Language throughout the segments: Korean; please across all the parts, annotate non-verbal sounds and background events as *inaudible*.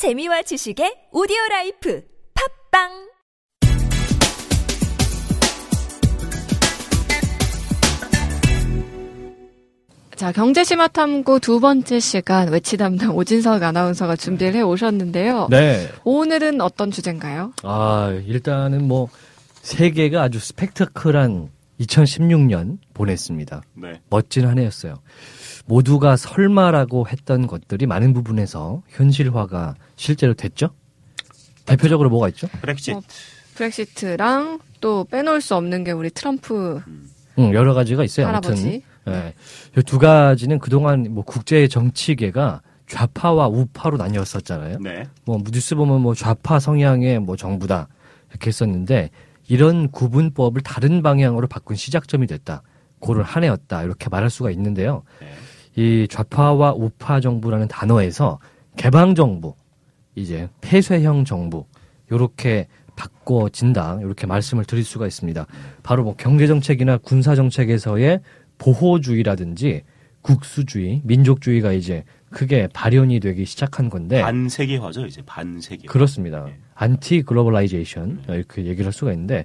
재미와 지식의 오디오 라이프 팟빵 자, 경제심화탐구 두 번째 시간 외치 담당 오진석 아나운서가 준비를 해 오셨는데요. 네. 오늘은 어떤 주제인가요? 아, 일단은 뭐, 세계가 아주 스펙터클한 2016년 보냈습니다. 네. 멋진 한 해였어요. 모두가 설마라고 했던 것들이 많은 부분에서 현실화가 실제로 됐죠? 대표적으로 뭐가 있죠? 브렉시트. 어, 브렉시트랑 또 빼놓을 수 없는 게 우리 트럼프 응, 여러 가지가 있어요. 할아버지. 아무튼. 예. 이두 가지는 그동안 뭐 국제 정치계가 좌파와 우파로 나뉘었었잖아요. 네. 뭐 뉴스 보면 뭐 좌파 성향의 뭐 정부다 이렇게 했었는데 이런 구분법을 다른 방향으로 바꾼 시작점이 됐다. 고를 한 해였다 이렇게 말할 수가 있는데요. 네. 이 좌파와 우파 정부라는 단어에서 개방 정부, 이제 폐쇄형 정부 요렇게 바꿔진다 이렇게 말씀을 드릴 수가 있습니다. 바로 뭐 경제 정책이나 군사 정책에서의 보호주의라든지 국수주의, 민족주의가 이제 크게 발현이 되기 시작한 건데 반세계화죠, 이제 반세계. 그렇습니다. 네. anti-globalization 이렇게 얘기를 할 수가 있는데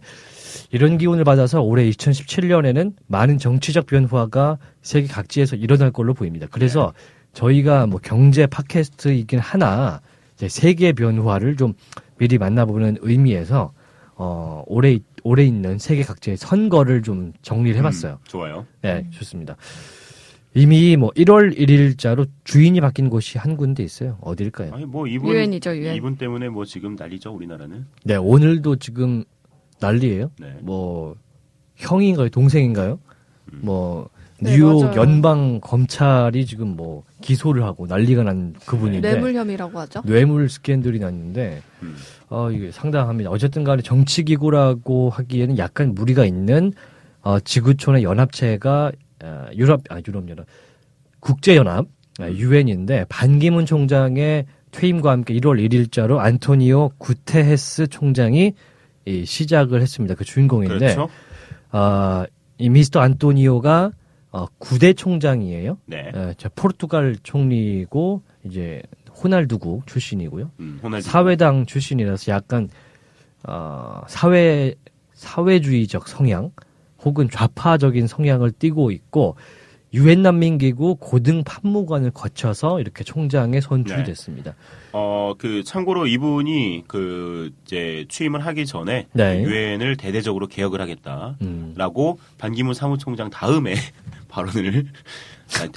이런 기운을 받아서 올해 2017년에는 많은 정치적 변화가 세계 각지에서 일어날 걸로 보입니다. 그래서 저희가 뭐 경제 팟캐스트이긴 하나 이제 세계 변화를 좀 미리 만나보는 의미에서 어 올해 올해 있는 세계 각지의 선거를 좀 정리를 해봤어요. 음, 좋아요. 네, 좋습니다. 이미 뭐 1월 1일자로 주인이 바뀐 곳이 한 군데 있어요. 어딜까요? 아니 뭐 이분 유엔이죠, 유엔. 이분 때문에 뭐 지금 난리죠, 우리나라는. 네, 오늘도 지금 난리예요. 네. 뭐 형인가요, 동생인가요? 뭐 네, 뉴욕 맞아요. 연방 검찰이 지금 뭐 기소를 하고 난리가 난 그분인데 뇌물 혐의라고 하죠. 뇌물 스캔들이 났는데 음. 어 이게 상당합니다. 어쨌든 간에 정치 기구라고 하기에는 약간 무리가 있는 어 지구촌의 연합체가 어, 유럽 아 유럽 연합 국제 연합 유엔인데 반기문 총장의 퇴임과 함께 1월 1일자로 안토니오 구테헤스 총장이 이 시작을 했습니다. 그 주인공인데 그렇죠. 아, 이 미스터 안토니오가 어, 구대 총장이에요. 네. 예, 저 포르투갈 총리고 이제 호날두국 출신이고요. 음, 호날두. 사회당 출신이라서 약간 어, 사회 사회주의적 성향 혹은 좌파적인 성향을 띠고 있고 유엔 난민기구 고등 판무관을 거쳐서 이렇게 총장에 선출이 네. 됐습니다. 어, 그 참고로 이분이 그 이제 취임을 하기 전에 네. 유엔을 대대적으로 개혁을 하겠다라고 음. 반기문 사무총장 다음에 *laughs* 발언을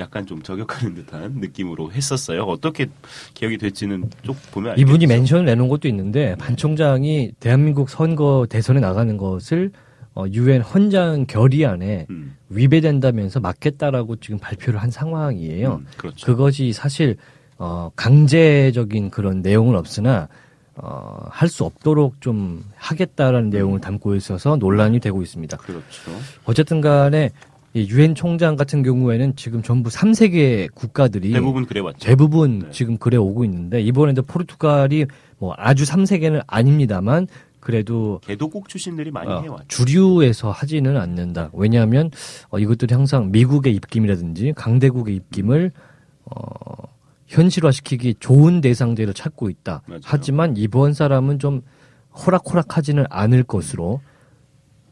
약간 좀 저격하는 듯한 느낌으로 했었어요. 어떻게 개혁이 될지는 쭉 보면 알겠죠. 이분이 멘션을 내놓은 것도 있는데 반 총장이 대한민국 선거 대선에 나가는 것을 어, 유엔 헌장 결의안에 음, 위배된다면서 막겠다라고 지금 발표를 한 상황이에요. 음, 그렇죠. 그것이 사실 어, 강제적인 그런 내용은 없으나 어, 할 수 없도록 좀 하겠다라는 내용을 담고 있어서 논란이 되고 있습니다. 그렇죠. 어쨌든 간에 이 유엔 총장 같은 경우에는 지금 전부 3세계 국가들이 대부분 그래 왔죠. 대부분 네. 지금 그래 오고 있는데 이번에도 포르투갈이 뭐 아주 3세계는 아닙니다만 그래도 개도국 출신들이 많이 어, 해왔죠. 주류에서 하지는 않는다. 왜냐하면 어, 이것들이 항상 미국의 입김이라든지 강대국의 입김을 어, 현실화시키기 좋은 대상들을 찾고 있다. 맞아요. 하지만 이번 사람은 좀 호락호락하지는 않을 것으로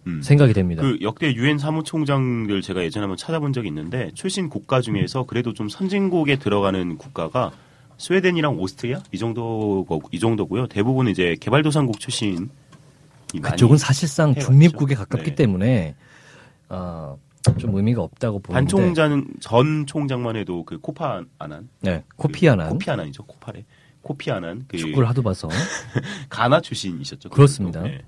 음. 생각이 됩니다. 그 역대 유엔 사무총장들 제가 예전에 한번 찾아본 적이 있는데 출신 국가 중에서 그래도 좀 선진국에 들어가는 국가가 스웨덴이랑 오스트리아 이 정도고 이 정도고요. 대부분 이제 개발도상국 출신 그쪽은 사실상 해왔죠. 중립국에 가깝기 네. 때문에 어, 좀 의미가 없다고 보는데 반 총장 전 총장만 해도 그 코파 아난 네, 코피아난 코피 아난이죠 코파레 코피 아난 그 축구를 하도 봐서 *laughs* 가나 출신이셨죠. 그렇습니다. 네.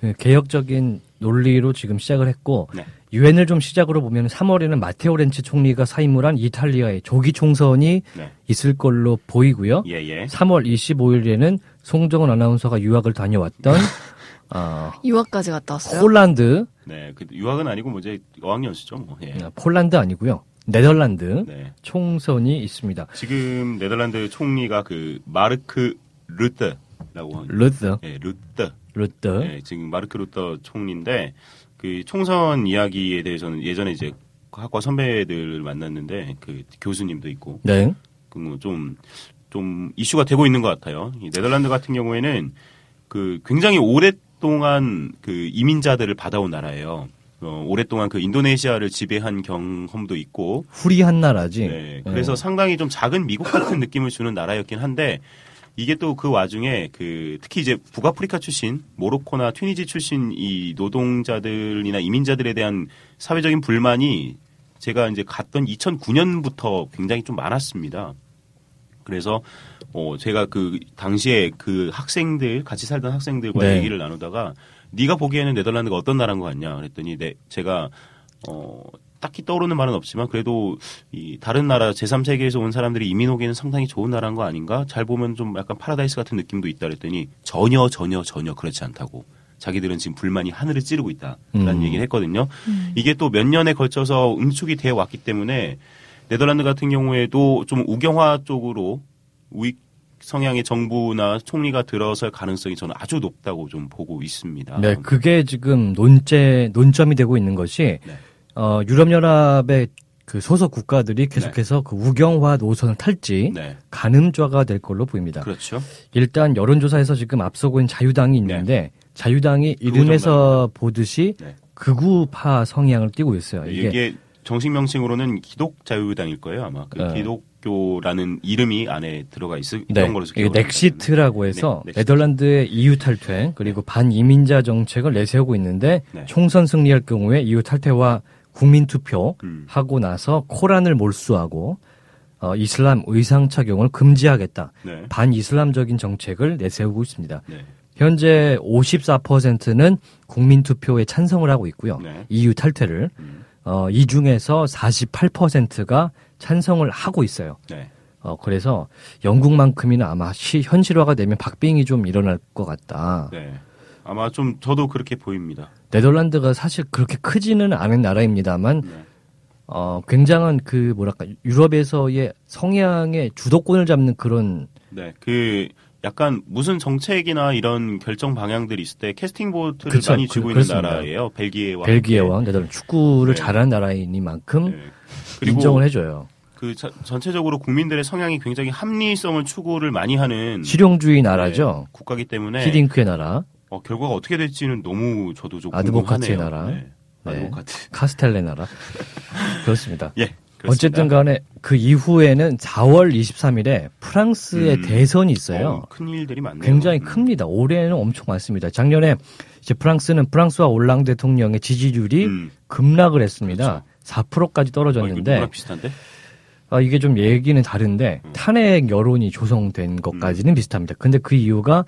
그 개혁적인 논리로 지금 시작을 했고 네. 유엔을 좀 시작으로 보면 3월에는 마테오 렌치 총리가 사임을 한 이탈리아의 조기 총선이 네. 있을 걸로 보이고요. 예, 예. 3월 25일에는 송정은 아나운서가 유학을 다녀왔던 *laughs* 어, 유학까지 갔다 왔어요. 폴란드, 네. 그 유학은 아니고 뭐 이제 어학연수죠, 뭐. 예. 어, 폴란드 아니고요. 네덜란드 네. 총선이 있습니다. 지금 네덜란드 총리가 그 마르크 루트라고 하는 루트, 예, 루트. 루트. 예, 지금 마르크 루터 총리인데 그 총선 이야기에 대해서는 예전에 이제 학과 선배들을 만났는데 그 교수님도 있고 네. 그뭐좀 좀 이슈가 되고 있는 것 같아요. 이 네덜란드 같은 경우에는 그 굉장히 오랫 동안 그 이민자들을 받아온 나라예요. 어, 오랫동안 그 인도네시아를 지배한 경험도 있고, 후리한 나라지. 네, 그래서 상당히 좀 작은 미국 같은 느낌을 주는 나라였긴 한데 이게 또 그 와중에 그 특히 이제 북아프리카 출신, 모로코나 튀니지 출신 이 노동자들이나 이민자들에 대한 사회적인 불만이 제가 이제 갔던 2009년부터 굉장히 좀 많았습니다. 그래서 어 제가 그 당시에 그 학생들 같이 살던 학생들과 네. 얘기를 나누다가 네가 보기에는 네덜란드가 어떤 나라인 것 같냐 그랬더니 네 제가 어 딱히 떠오르는 말은 없지만 그래도 이 다른 나라 제3세계에서 온 사람들이 이민 오기에는 상당히 좋은 나라인 거 아닌가? 잘 보면 좀 약간 파라다이스 같은 느낌도 있다 그랬더니 전혀 전혀 전혀 그렇지 않다고. 자기들은 지금 불만이 하늘을 찌르고 있다라는 음. 얘기를 했거든요. 이게 또 몇 년에 걸쳐서 응축이 되어 왔기 때문에 네덜란드 같은 경우에도 좀 우경화 쪽으로 우익 성향의 정부나 총리가 들어설 가능성이 저는 아주 높다고 좀 보고 있습니다. 네, 그게 지금 논제 논점이 되고 있는 것이 네. 어, 유럽연합의 그 소속 국가들이 계속해서 그 우경화 노선을 탈지 네. 가늠좌가 될 걸로 보입니다. 그렇죠. 일단 여론조사에서 지금 앞서고 있는 자유당이 있는데 자유당이 이름에서 보듯이 네. 극우파 성향을 띠고 있어요. 이게, 이게 정식 명칭으로는 기독 자유당일 거예요 아마 그 네. 기독 교라는 이름이 안에 들어가 있, 있던 네, 걸로 이게 넥시트라고 해서 네, 넥시트. 네덜란드의 EU 탈퇴 그리고 반이민자 정책을 내세우고 있는데 네. 총선 승리할 경우에 EU 탈퇴와 국민 투표 음. 하고 나서 코란을 몰수하고 어, 이슬람 의상 착용을 금지하겠다. 네. 반이슬람적인 정책을 내세우고 있습니다. 네. 현재 54%는 국민 투표에 찬성을 하고 있고요. 네. EU 탈퇴를 음. 어, 이 중에서 48%가 찬성을 하고 있어요. 네. 어, 그래서 영국만큼이나 아마 시, 현실화가 되면 박빙이 좀 일어날 것 같다. 네. 아마 좀 저도 그렇게 보입니다. 네덜란드가 사실 그렇게 크지는 않은 나라입니다만, 네. 어, 굉장한 그, 뭐랄까, 유럽에서의 성향의 주도권을 잡는 그런, 네. 그 약간 무슨 정책이나 이런 결정 방향들이 있을 때 캐스팅 보트를 그쵸. 많이 그- 쥐고 있는 그렇습니다. 나라예요. 벨기에와 벨기에와. 네덜란드 축구를 네. 잘하는 나라이니만큼 네. 그리고 인정을 해줘요. 그 자- 전체적으로 국민들의 성향이 굉장히 합리성을 추구를 많이 하는 실용주의 나라죠. 네, 국가기 때문에 히딩크의 나라, 어, 결과가 어떻게 될지는 너무 저도 좀 아드보카트의. 나라. 네. 네. 아드보카트. *laughs* 카스텔레 나라. 그렇습니다. 예. 그렇습니다. 어쨌든 간에 그 이후에는 4월 23일에 프랑스의 음. 대선이 있어요. 어, 큰 일들이 많네요. 굉장히 음. 큽니다. 올해는 엄청 많습니다. 작년에 이제 프랑스는 프랑스와 올랑 대통령의 지지율이 음. 급락을 했습니다. 4%까지 어, 이거 떨어졌는데 누구랑 비슷한데? 아, 이게 좀 얘기는 다른데 음. 탄핵 여론이 조성된 것까지는 비슷합니다. 근데 그 이유가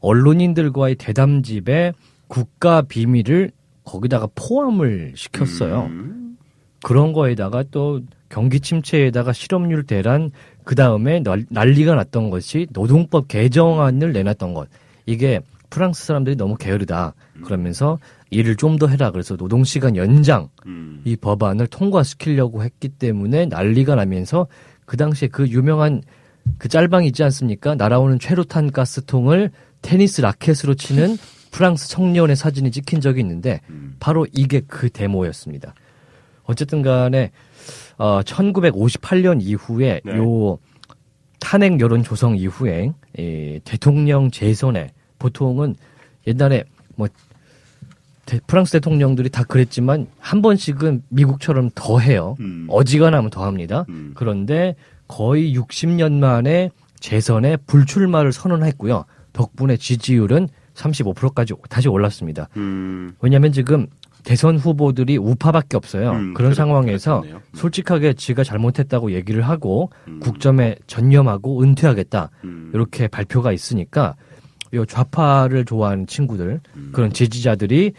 언론인들과의 대담집에 국가 비밀을 거기다가 포함을 시켰어요. 음. 그런 거에다가 또 경기 침체에다가 실업률 대란 그 다음에 난리가 났던 것이 노동법 개정안을 내놨던 것 이게 프랑스 사람들이 너무 게으르다 그러면서 일을 좀 더 해라 그래서 노동시간 연장 음. 이 법안을 통과시키려고 했기 때문에 난리가 나면서 그 당시에 그 유명한 그 짤방 있지 않습니까 날아오는 최루탄 가스통을 테니스 라켓으로 치는 *laughs* 프랑스 청년의 사진이 찍힌 적이 있는데 음. 바로 이게 그 데모였습니다. 어쨌든 간에 어 1958년 이후에 네. 요 탄핵 여론 조성 이후에 이 대통령 재선에 보통은 옛날에 뭐 대- 프랑스 대통령들이 다 그랬지만 한 번씩은 미국처럼 더 해요. 음. 어지간하면 더 합니다. 음. 그런데 거의 60년 만에 재선에 불출마를 선언했고요. 덕분에 지지율은 35%까지 다시 올랐습니다. 음. 왜냐하면 지금 대선 후보들이 우파밖에 없어요. 음, 그런 그렇- 상황에서. 음. 솔직하게 지가 잘못했다고 얘기를 하고 음. 국점에 전념하고 은퇴하겠다 음. 이렇게 발표가 있으니까 요 좌파를 좋아하는 친구들 음. 그런 지지자들이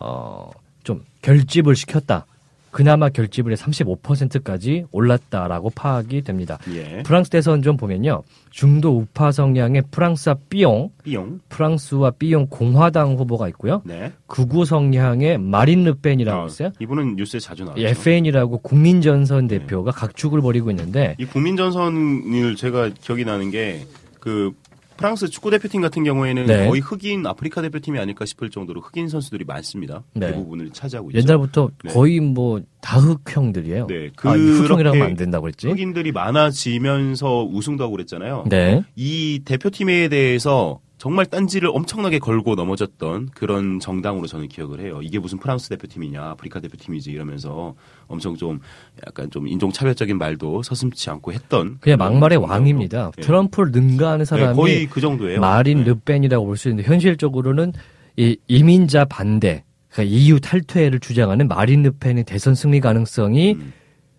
어 좀 결집을 시켰다. 그나마 결집을 해 35%까지 올랐다라고 파악이 됩니다. 예. 프랑스 대선 좀 보면요. 중도 우파 성향의 프랑스와 삐용, 삐용. 프랑스와 삐용 공화당 후보가 있고요. 네. 극우 성향의 마린 르펜이라고 어, 있어요. 이분은 뉴스에 자주. 이 FN이라고 국민전선 네. 대표가 각축을 벌이고 있는데 이 국민전선을 제가 기억이 나는 게 그 프랑스 축구 대표팀 같은 경우에는 네. 거의 흑인 아프리카 대표팀이 아닐까 싶을 정도로 흑인 선수들이 많습니다. 네. 대부분을 차지하고 있죠. 옛날부터 네. 거의 뭐 다흑형들이에요. 네, 아, 이 흑형이라고 그렇게 하면 안 된다고 그랬지? 흑인들이 많아지면서 우승도 하고 그랬잖아요. 네. 이 대표팀에 대해서 정말 딴지를 엄청나게 걸고 넘어졌던 그런 정당으로 저는 기억을 해요. 이게 무슨 프랑스 대표팀이냐, 아프리카 대표팀이지 이러면서 엄청 좀 약간 좀 인종차별적인 말도 서슴치 않고 했던 그냥 막말의. 왕입니다. 네. 트럼프를 능가하는 네, 사람이 거의 그 정도예요. 마린 네. 르펜이라고 볼 수 있는데 현실적으로는 이 이민자 반대, 그러니까 EU 탈퇴를 주장하는 마린 르펜의 대선 승리 가능성이 음.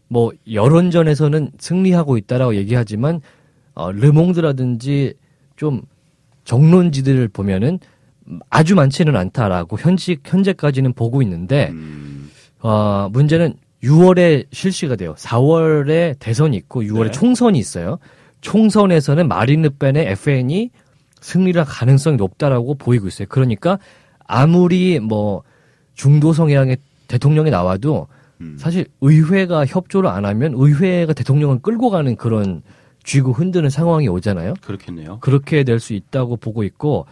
뭐 여론전에서는 승리하고 있다라고 얘기하지만 어, 르몽드라든지 좀 정론지들을 보면은 아주 많지는 않다라고 현직 현재까지는 보고 있는데 음, 어, 문제는 6월에 실시가 돼요. 4월에 대선이 있고 6월에 네. 총선이 있어요. 총선에서는 마린 르펜의 FN이 승리할 가능성이 높다라고 보이고 있어요. 그러니까 아무리 뭐 중도 성향의 대통령이 나와도 음. 사실 의회가 협조를 안 하면 의회가 대통령을 끌고 가는 그런 쥐고 흔드는 상황이 오잖아요. 그렇겠네요. 그렇게 될 수 있다고 보고 있고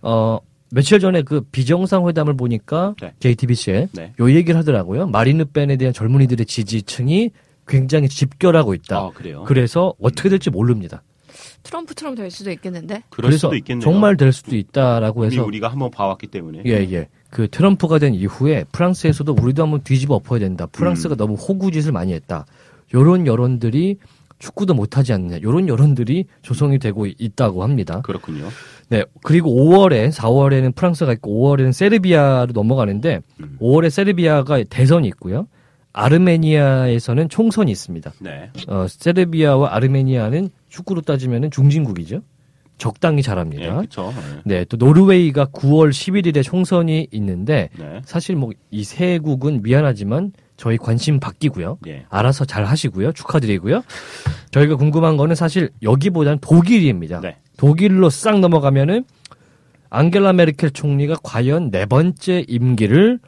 어 며칠 전에 그 비정상 회담을 보니까 네. JTBC에 네. 요 얘기를 하더라고요. 마린 르펜에 대한 젊은이들의 지지층이 굉장히 집결하고 있다. 아 그래요. 그래서 어떻게 될지 모릅니다. 트럼프처럼 될 수도 있겠는데. 그럴 수도 있겠네요. 정말 될 수도 있다라고 이미 해서 우리가 한번 봐왔기 때문에. 예, 예. 그 트럼프가 된 이후에 프랑스에서도 우리도 한번 뒤집어 엎어야 된다. 음. 프랑스가 너무 호구짓을 많이 했다. 요런 여론들이 축구도 못하지 않느냐. 요런 여론들이 조성이 되고 있다고 합니다. 그렇군요. 네. 그리고 5월에, 4월에는 프랑스가 있고 5월에는 세르비아로 넘어가는데 음. 5월에 세르비아가 대선이 있고요. 아르메니아에서는 총선이 있습니다. 네. 어, 세르비아와 아르메니아는 축구로 따지면 중진국이죠. 적당히 예, 잘합니다. 그렇죠. 네, 또 노르웨이가 9월 11일에 총선이 있는데 네. 사실 뭐 이 세 국은 미안하지만 저희 관심 바뀌고요. 예. 알아서 잘 하시고요. 축하드리고요. 저희가 궁금한 거는 사실 여기보다는 독일입니다. 네. 독일로 싹 넘어가면은 앙겔라 메르켈 총리가 과연 네 번째 임기를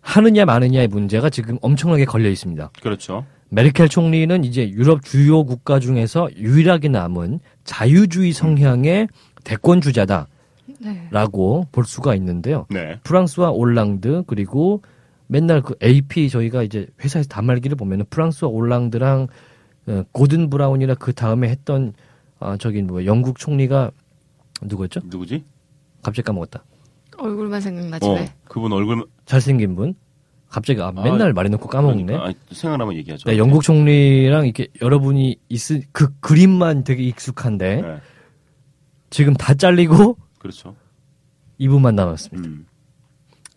하느냐 마느냐의 문제가 지금 엄청나게 걸려 있습니다. 그렇죠. 메르켈 총리는 이제 유럽 주요 국가 중에서 유일하게 남은 자유주의 성향의 대권 주자다라고 네. 볼 수가 있는데요. 네. 프랑수아 올랑드 그리고 맨날 그 AP 저희가 이제 회사에서 단말기를 보면은 프랑수아 올랑드랑 어, 고든 브라운이라 그 다음에 했던 아 저기 뭐 영국 총리가 누구였죠? 누구지? 갑자기 까먹었다. 얼굴만 생각나지 어, 왜? 그분 얼굴 잘생긴 분. 갑자기 아, 맨날 말해놓고 까먹네. 그러니까, 아, 생각나면 얘기하죠. 네, 영국 총리랑 이렇게 여러분이 있을 그 그림만 되게 익숙한데 네. 지금 다 잘리고 그렇죠. 이분만 남았습니다. 음.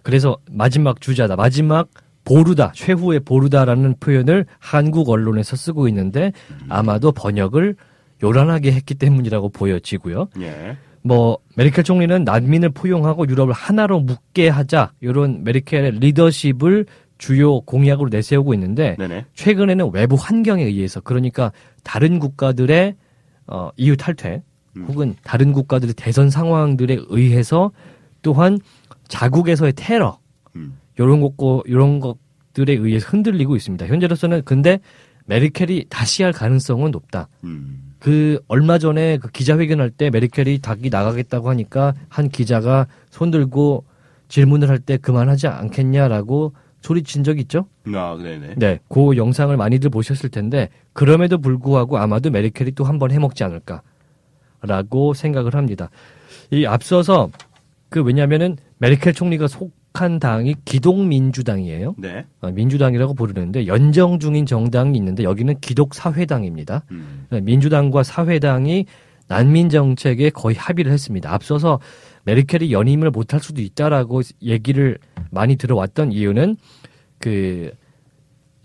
그래서 마지막 주자다. 마지막 보루다. 최후의 보루다라는 표현을 한국 언론에서 쓰고 있는데 아마도 번역을 요란하게 했기 때문이라고 보여지고요. 예. 뭐 메르켈 총리는 난민을 포용하고 유럽을 하나로 묶게 하자 이런 메르켈의 리더십을 주요 공약으로 내세우고 있는데 네네. 최근에는 외부 환경에 의해서 그러니까 다른 국가들의 어, EU 탈퇴 음. 혹은 다른 국가들의 대선 상황들에 의해서 또한 자국에서의 테러 음. 이런 것고 이런 것들에 의해서 흔들리고 있습니다. 현재로서는 근데 메르켈이 다시 할 가능성은 높다. 음. 그 얼마 전에 그 기자회견할 때 메르켈이 닭이 나가겠다고 하니까 한 기자가 손 들고 질문을 할 때 그만하지 않겠냐라고 소리친 적 있죠? 아, 네네. 네, 그 영상을 많이들 보셨을 텐데 그럼에도 불구하고 아마도 메르켈이 또 한 번 해먹지 않을까라고 생각을 합니다. 이 앞서서 그 왜냐하면은 메르켈 총리가 속한 당이 기독민주당이에요. 네. 어, 민주당이라고 부르는데 연정 중인 정당이 있는데 여기는 기독사회당입니다. 음. 민주당과 사회당이 난민 정책에 거의 합의를 했습니다. 앞서서 메르켈이 연임을 못할 수도 있다라고 얘기를 많이 들어왔던 이유는 그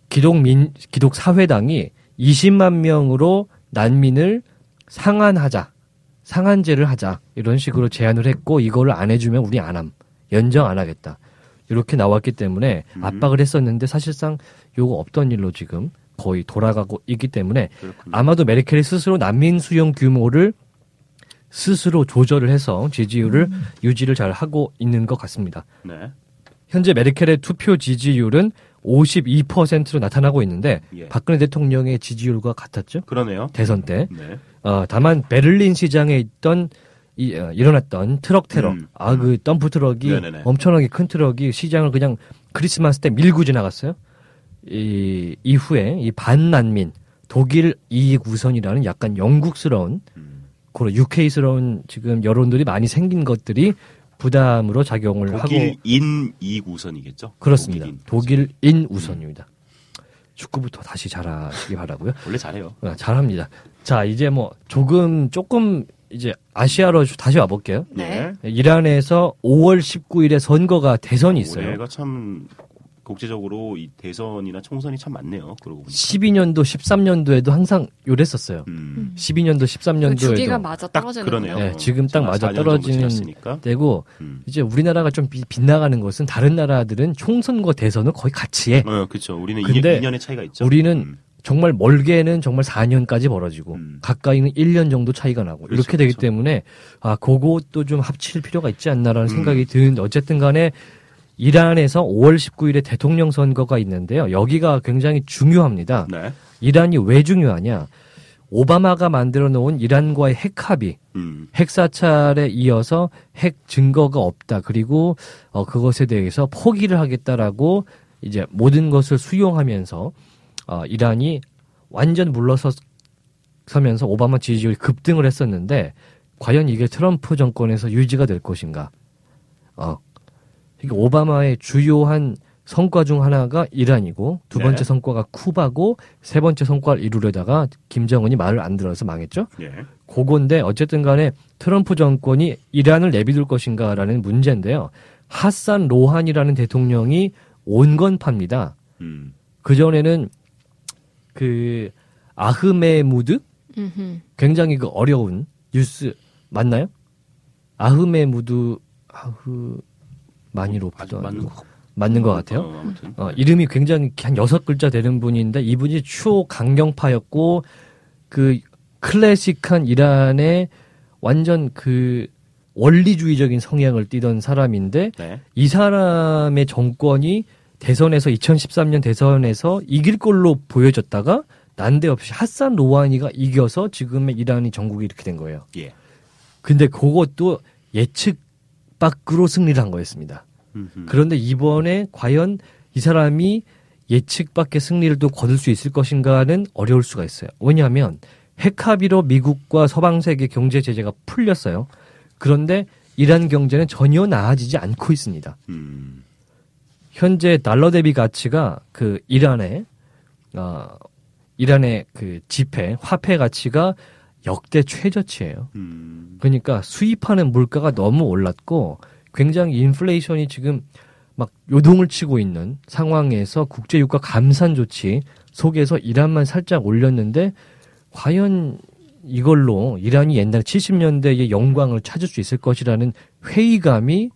기독민 기독 사회당이 20만 명으로 난민을 상한하자. 상한제를 하자. 이런 식으로 제안을 했고 이거를 안 해주면 우리 안 함. 연정 안 하겠다. 이렇게 나왔기 때문에 음. 압박을 했었는데 사실상 요거 없던 일로 지금 거의 돌아가고 있기 때문에 그렇군요. 아마도 메르켈이 스스로 난민 수용 규모를 스스로 조절을 해서 지지율을 유지를 잘 하고 있는 것 같습니다. 네. 현재 메르켈의 투표 지지율은 52%로 나타나고 있는데 예. 박근혜 대통령의 지지율과 같았죠. 그러네요. 대선 때. 네. 어, 다만 베를린 시장에 있던 이, 어, 일어났던 트럭 테러. 음. 아, 그 덤프 트럭이 네네네. 엄청나게 큰 트럭이 시장을 그냥 크리스마스 때 밀고 지나갔어요. 이, 이후에 이 반난민, 독일 이익 우선이라는 약간 영국스러운, 음. 그런 UK스러운 지금 여론들이 많이 생긴 것들이 부담으로 작용을 하고 독일인 우선이겠죠? 그렇습니다. 독일인. 독일인 우선입니다. 축구부터 다시 잘하시기 바라고요. *laughs* 원래 잘해요. 어, 잘합니다. 자, 이제 뭐 조금 조금 이제 아시아로 다시 와볼게요. 네. 이란에서 5월 19일에 선거가 대선이 있어요. 올해가 참 국제적으로 이 대선이나 총선이 참 많네요. 그러고 보니까. 12년도, 13년도에도 항상 요랬었어요. 음. 12년도, 그 주기가 13년도에도 맞아 딱 떨어지는 그러네요. 네, 지금 딱 맞아 4년 정도 떨어지는. 때고 음. 이제 우리나라가 좀 비- 빗나가는 것은 다른 나라들은 총선과 대선을 거의 같이 해. 어, 그렇죠. 우리는 근데 2년, 의 차이가 있죠. 우리는 음. 정말 멀게는 정말 4년까지 벌어지고 음. 가까이는 1년 정도 차이가 나고 그렇죠, 이렇게 되기 그렇죠. 때문에 아 그것도 좀 합칠 필요가 있지 않나라는 음. 생각이 드는데 어쨌든 간에 이란에서 5월 19일에 대통령 선거가 있는데요. 여기가 굉장히 중요합니다. 네. 이란이 왜 중요하냐? 오바마가 만들어 놓은 이란과의 핵 합의, 음. 핵 사찰에 이어서 핵 증거가 없다. 그리고 어, 그것에 대해서 포기를 하겠다라고 이제 모든 것을 수용하면서 어, 이란이 완전 물러서면서 오바마 지지율이 급등을 했었는데 과연 이게 트럼프 정권에서 유지가 될 것인가? 어, 이게 오바마의 주요한 성과 중 하나가 이란이고 두 번째 네. 성과가 쿠바고 세 번째 성과를 이루려다가 김정은이 말을 안 들어서 망했죠. 예. 그건데 어쨌든 간에 트럼프 정권이 이란을 내비둘 것인가라는 문제인데요. 하산 로한이라는 대통령이 온건파입니다. 음. 그전에는 그 아흐메무드 음흠. 굉장히 그 어려운 뉴스 맞나요? 아흐메무드 아흐 많이 아주 높도 맞는 거 맞는 것 같아요. 어, 아무튼. 어, 이름이 굉장히 한 여섯 글자 되는 분인데 이분이 추호 강경파였고 그 클래식한 이란의 완전 그 원리주의적인 성향을 띠던 사람인데 네. 이 사람의 정권이 대선에서 2013년 대선에서 이길 걸로 보여졌다가 난데없이 핫산 로하니가 이겨서 지금의 이란이 전국이 이렇게 된 거예요. 예. 근데 그것도 예측 밖으로 승리를 한 거였습니다. 음흠. 그런데 이번에 과연 이 사람이 예측 밖의 승리를 또 거둘 수 있을 것인가는 어려울 수가 있어요. 왜냐하면 핵합의로 미국과 서방 세계 경제 제재가 풀렸어요. 그런데 이란 경제는 전혀 나아지지 않고 있습니다. 음. 현재 달러 대비 가치가 그 이란의 어 이란의 그 지폐 화폐 가치가 역대 최저치예요. 음. 그러니까 수입하는 물가가 너무 올랐고 굉장히 인플레이션이 지금 막 요동을 치고 있는 상황에서 국제 유가 감산 조치 속에서 이란만 살짝 올렸는데 과연 이걸로 이란이 옛날 70년대의 영광을 찾을 수 있을 것이라는 회의감이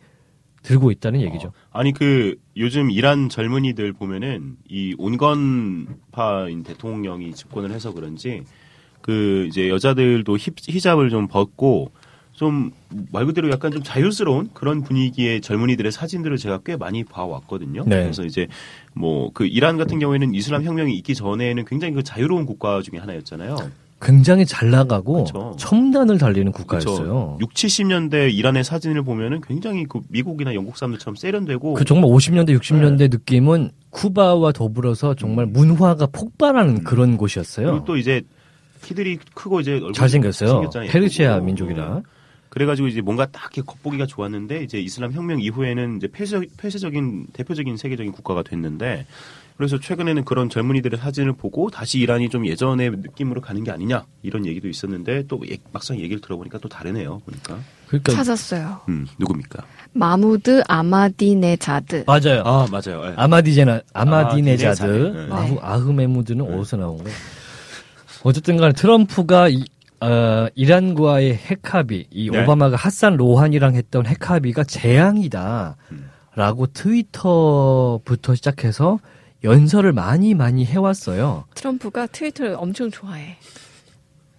들고 있다는 얘기죠. 아니 그 요즘 이란 젊은이들 보면은 이 온건파인 대통령이 집권을 해서 그런지 그 이제 여자들도 힙, 히잡을 좀 벗고 좀 말 그대로 약간 좀 자유스러운 그런 분위기의 젊은이들의 사진들을 제가 꽤 많이 봐왔거든요. 네. 그래서 이제 뭐 그 이란 같은 경우에는 이슬람 혁명이 있기 전에는 굉장히 그 자유로운 국가 중에 하나였잖아요. 굉장히 잘 나가고 그쵸. 첨단을 달리는 국가였어요. 6, 70년대 이란의 사진을 보면은 굉장히 그 미국이나 영국 사람들처럼 세련되고 그 정말 50년대, 네. 60년대 느낌은 쿠바와 더불어서 정말 문화가 폭발하는 그런 곳이었어요. 음. 그리고 또 이제 키들이 크고 이제 잘생겼어요. 페르시아 예쁘고. 민족이라. 그래가지고 이제 뭔가 딱 이렇게 겉보기가 좋았는데 이제 이슬람 혁명 이후에는 이제 폐쇄, 폐쇄적인 대표적인 세계적인 국가가 됐는데 그래서 최근에는 그런 젊은이들의 사진을 보고 다시 이란이 좀 예전의 느낌으로 가는 게 아니냐 이런 얘기도 있었는데 또 예- 막상 얘기를 들어보니까 또 다르네요. 보니까 그러니까 찾았어요. 음 누굽니까? 마무드 아마디네자드. 맞아요. 아 맞아요. 예. 아마디제나 아마디네자드 아마디네자드. 네. 아흐, 아흐메무드는 어디서 나온 거예요? 어쨌든 간에 트럼프가 이, 어, 이란과의 핵합의, 이 네. 오바마가 핫산 로한이랑 했던 핵합의가 재앙이다. 음. 라고 트위터부터 시작해서 연설을 많이 많이 해왔어요. 트럼프가 트위터를 엄청 좋아해.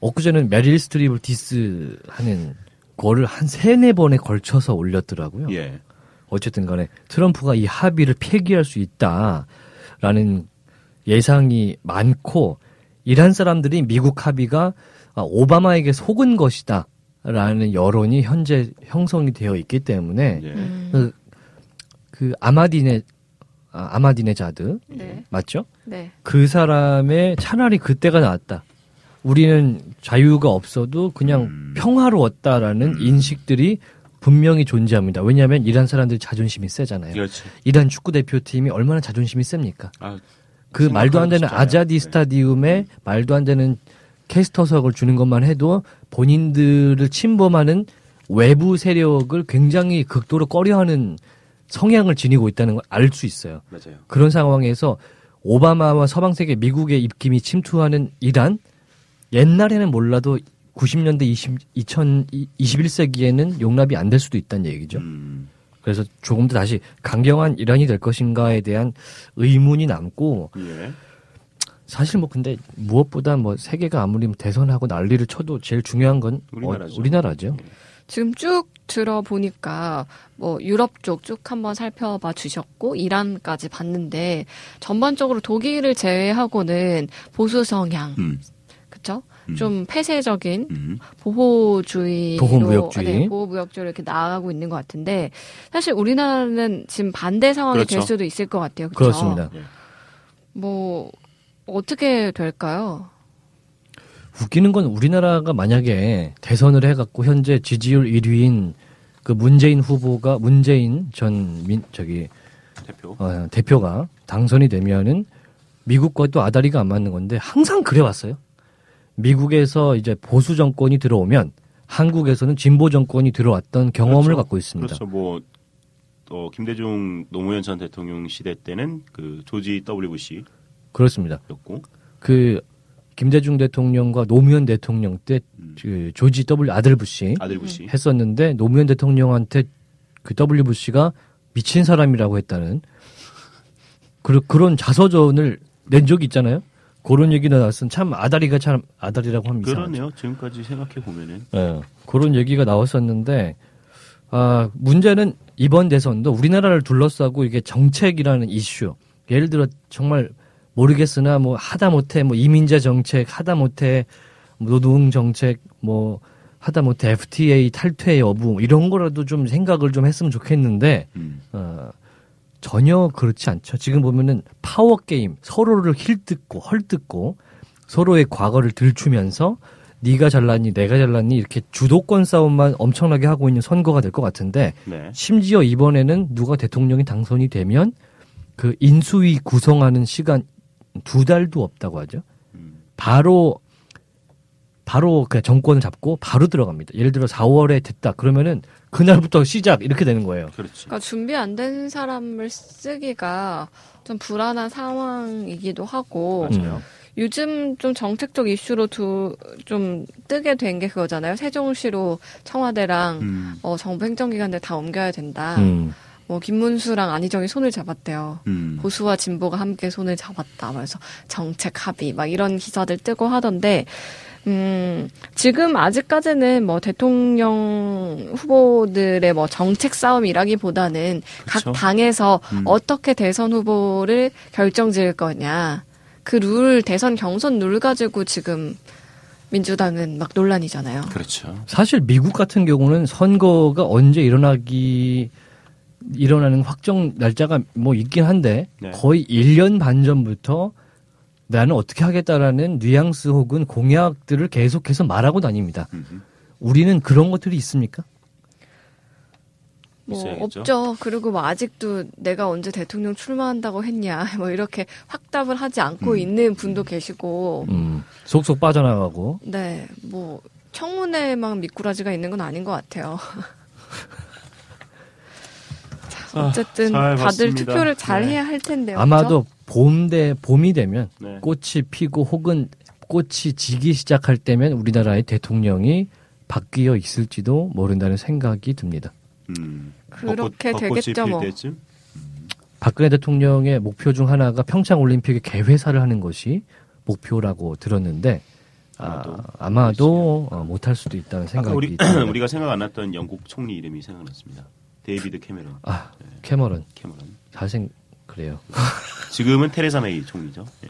엊그제는 메릴 스트립을 디스하는 거를 한 세네 번에 걸쳐서 올렸더라고요. 예. 어쨌든 간에 트럼프가 이 합의를 폐기할 수 있다라는 예상이 많고 이란 사람들이 미국 합의가 아, 오바마에게 속은 것이다 라는 여론이 현재 형성이 되어 있기 때문에 네. 음. 그, 그 아마디네 아, 아마디네 자드 네. 맞죠? 네. 그 사람의 차라리 그때가 나았다. 우리는 자유가 없어도 그냥 음. 평화로웠다라는 인식들이 분명히 존재합니다. 왜냐하면 이란 사람들 자존심이 세잖아요. 그렇죠. 이란 축구 대표팀이 얼마나 자존심이 셉니까? 아, 그 말도 안 되는. 아자디 네. 스타디움에 말도 안 되는 캐스터석을 주는 것만 해도 본인들을 침범하는 외부 세력을 굉장히 극도로 꺼려하는 성향을 지니고 있다는 걸 알 수 있어요. 맞아요. 그런 상황에서 오바마와 서방 세계 미국의 입김이 침투하는 이란 옛날에는 몰라도 90년대 20, 2021세기에는 용납이 안 될 수도 있다는 얘기죠. 음, 그래서 조금 더 다시 강경한 이란이 될 것인가에 대한 의문이 남고 예. 사실 뭐 근데 무엇보다 뭐 세계가 아무리 대선하고 난리를 쳐도 제일 중요한 건 우리나라죠. 어, 우리나라죠. 지금 쭉 들어보니까 뭐 유럽 쪽 쭉 한번 살펴봐 주셨고 이란까지 봤는데 전반적으로 독일을 제외하고는 보수 성향 음, 그쵸? 음. 좀 폐쇄적인 음. 보호주의 보호무역주의. 네, 보호무역주의로 이렇게 나아가고 있는 것 같은데 사실 우리나라는 지금 반대 상황이 될 그렇죠. 수도 있을 것 같아요. 그쵸? 그렇습니다. 뭐 어떻게 될까요? 웃기는 건 우리나라가 만약에 대선을 해갖고 현재 지지율 1위인 그 문재인 후보가 문재인 전 민, 저기 대표. 어, 대표가 당선이 되면은 미국과 또 아다리가 안 맞는 건데 항상 그래 왔어요. 미국에서 이제 보수 정권이 들어오면 한국에서는 진보 정권이 들어왔던 경험을 그렇죠. 갖고 있습니다. 그렇죠. 뭐, 어, 김대중 노무현 전 대통령 시대 때는 그 조지 W 부시였고, 그렇습니다. 그 김대중 대통령과 노무현 대통령 때 음. 그 조지 W 아들 부시 아들 부시. 했었는데 노무현 대통령한테 그 W 부시가 미친 사람이라고 했다는 그, 그런 자서전을 낸 적이 있잖아요. 그런 얘기 나왔으면 참 아다리가 참 아다리라고 합니다. 그러네요. 지금까지 생각해 보면은. 예, 그런 얘기가 나왔었는데 아, 문제는 이번 대선도 우리나라를 둘러싸고 이게 정책이라는 이슈. 예를 들어 정말 모르겠으나 뭐 하다 못해 뭐 이민자 정책 하다 못해 뭐 노동 정책 뭐 하다 못해 FTA 탈퇴 여부 이런 거라도 좀 생각을 좀 했으면 좋겠는데 음. 어, 전혀 그렇지 않죠. 지금 보면은 파워 게임 서로를 힐뜯고 헐뜯고 서로의 과거를 들추면서 네가 잘났니 내가 잘났니 이렇게 주도권 싸움만 엄청나게 하고 있는 선거가 될 것 같은데 네. 심지어 이번에는 누가 대통령이 당선이 되면 그 인수위 구성하는 시간 두 달도 없다고 하죠. 음. 바로 바로 그 정권을 잡고 바로 들어갑니다. 예를 들어 4월에 됐다 그러면은 그날부터 시작 이렇게 되는 거예요. 그렇지. 그러니까 준비 안 된 사람을 쓰기가 좀 불안한 상황이기도 하고 맞아요. 요즘 좀 정책적 이슈로 두, 좀 뜨게 된 게 그거잖아요. 세종시로 청와대랑 음. 어, 정부 행정기관들 다 옮겨야 된다. 음. 뭐 김문수랑 안희정이 손을 잡았대요. 음. 보수와 진보가 함께 손을 잡았다. 그래서 정책 합의 막 이런 기사들 뜨고 하던데 음, 지금 아직까지는 뭐 대통령 후보들의 뭐 정책 싸움이라기보다는 그쵸. 각 당에서 음. 어떻게 대선 후보를 결정 지을 거냐. 그 룰, 대선 경선 룰 가지고 지금 민주당은 막 논란이잖아요. 그렇죠. 사실 미국 같은 경우는 선거가 언제 일어나기 일어나는 확정 날짜가 뭐 있긴 한데 네. 거의 1년 반 전부터 나는 어떻게 하겠다라는 뉘앙스 혹은 공약들을 계속해서 말하고 다닙니다. 음. 우리는 그런 것들이 있습니까? 뭐 있어야겠죠. 없죠. 그리고 뭐 아직도 내가 언제 대통령 출마한다고 했냐. *laughs* 뭐 이렇게 확답을 하지 않고 음. 있는 분도 계시고. 음, 속속 빠져나가고 네. 뭐 청문회만 미꾸라지가 있는 건 아닌 것 같아요. *laughs* 자, 아, 어쨌든 잘 다들 봤습니다. 투표를 잘 네. 해야 할 텐데요. 아마도 봄대 봄이 되면 네. 꽃이 피고 혹은 꽃이 지기 시작할 때면 우리나라의 대통령이 바뀌어 있을지도 모른다는 생각이 듭니다. 음. 그렇게 벚꽃- 되겠죠, 필 뭐. 때쯤? 박근혜 대통령의 목표 중 하나가 평창 올림픽의 개회사를 하는 것이 목표라고 들었는데 아마도 아, 아마도 어, 못할 수도 있다는 생각이 우리 듭니다. *clears throat* 우리가 생각 안 났던 영국 총리 이름이 생각났습니다. 데이비드 캐머런. 아 캐머런 캐머런. 잘생 그래요. *laughs* 지금은 테레사 메이 총리죠. 예.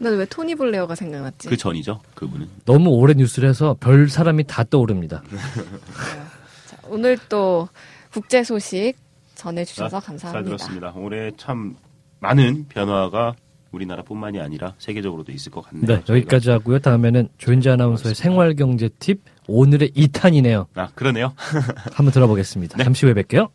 난 왜 토니 블레어가 생각났지? 그 전이죠. 그분은. 너무 오래 뉴스를 해서 별 사람이 다 떠오릅니다. *laughs* 자, 오늘 또 국제 소식 전해주셔서 자, 감사합니다. 잘 들었습니다. 올해 참 많은 변화가 우리나라뿐만이 아니라 세계적으로도 있을 것 같네요. 네, 여기까지 하고요. 다음에는 조인지 아나운서의 생활경제 팁 오늘의 2탄이네요. 아, 그러네요. *laughs* 한번 들어보겠습니다. 잠시 후에 뵐게요.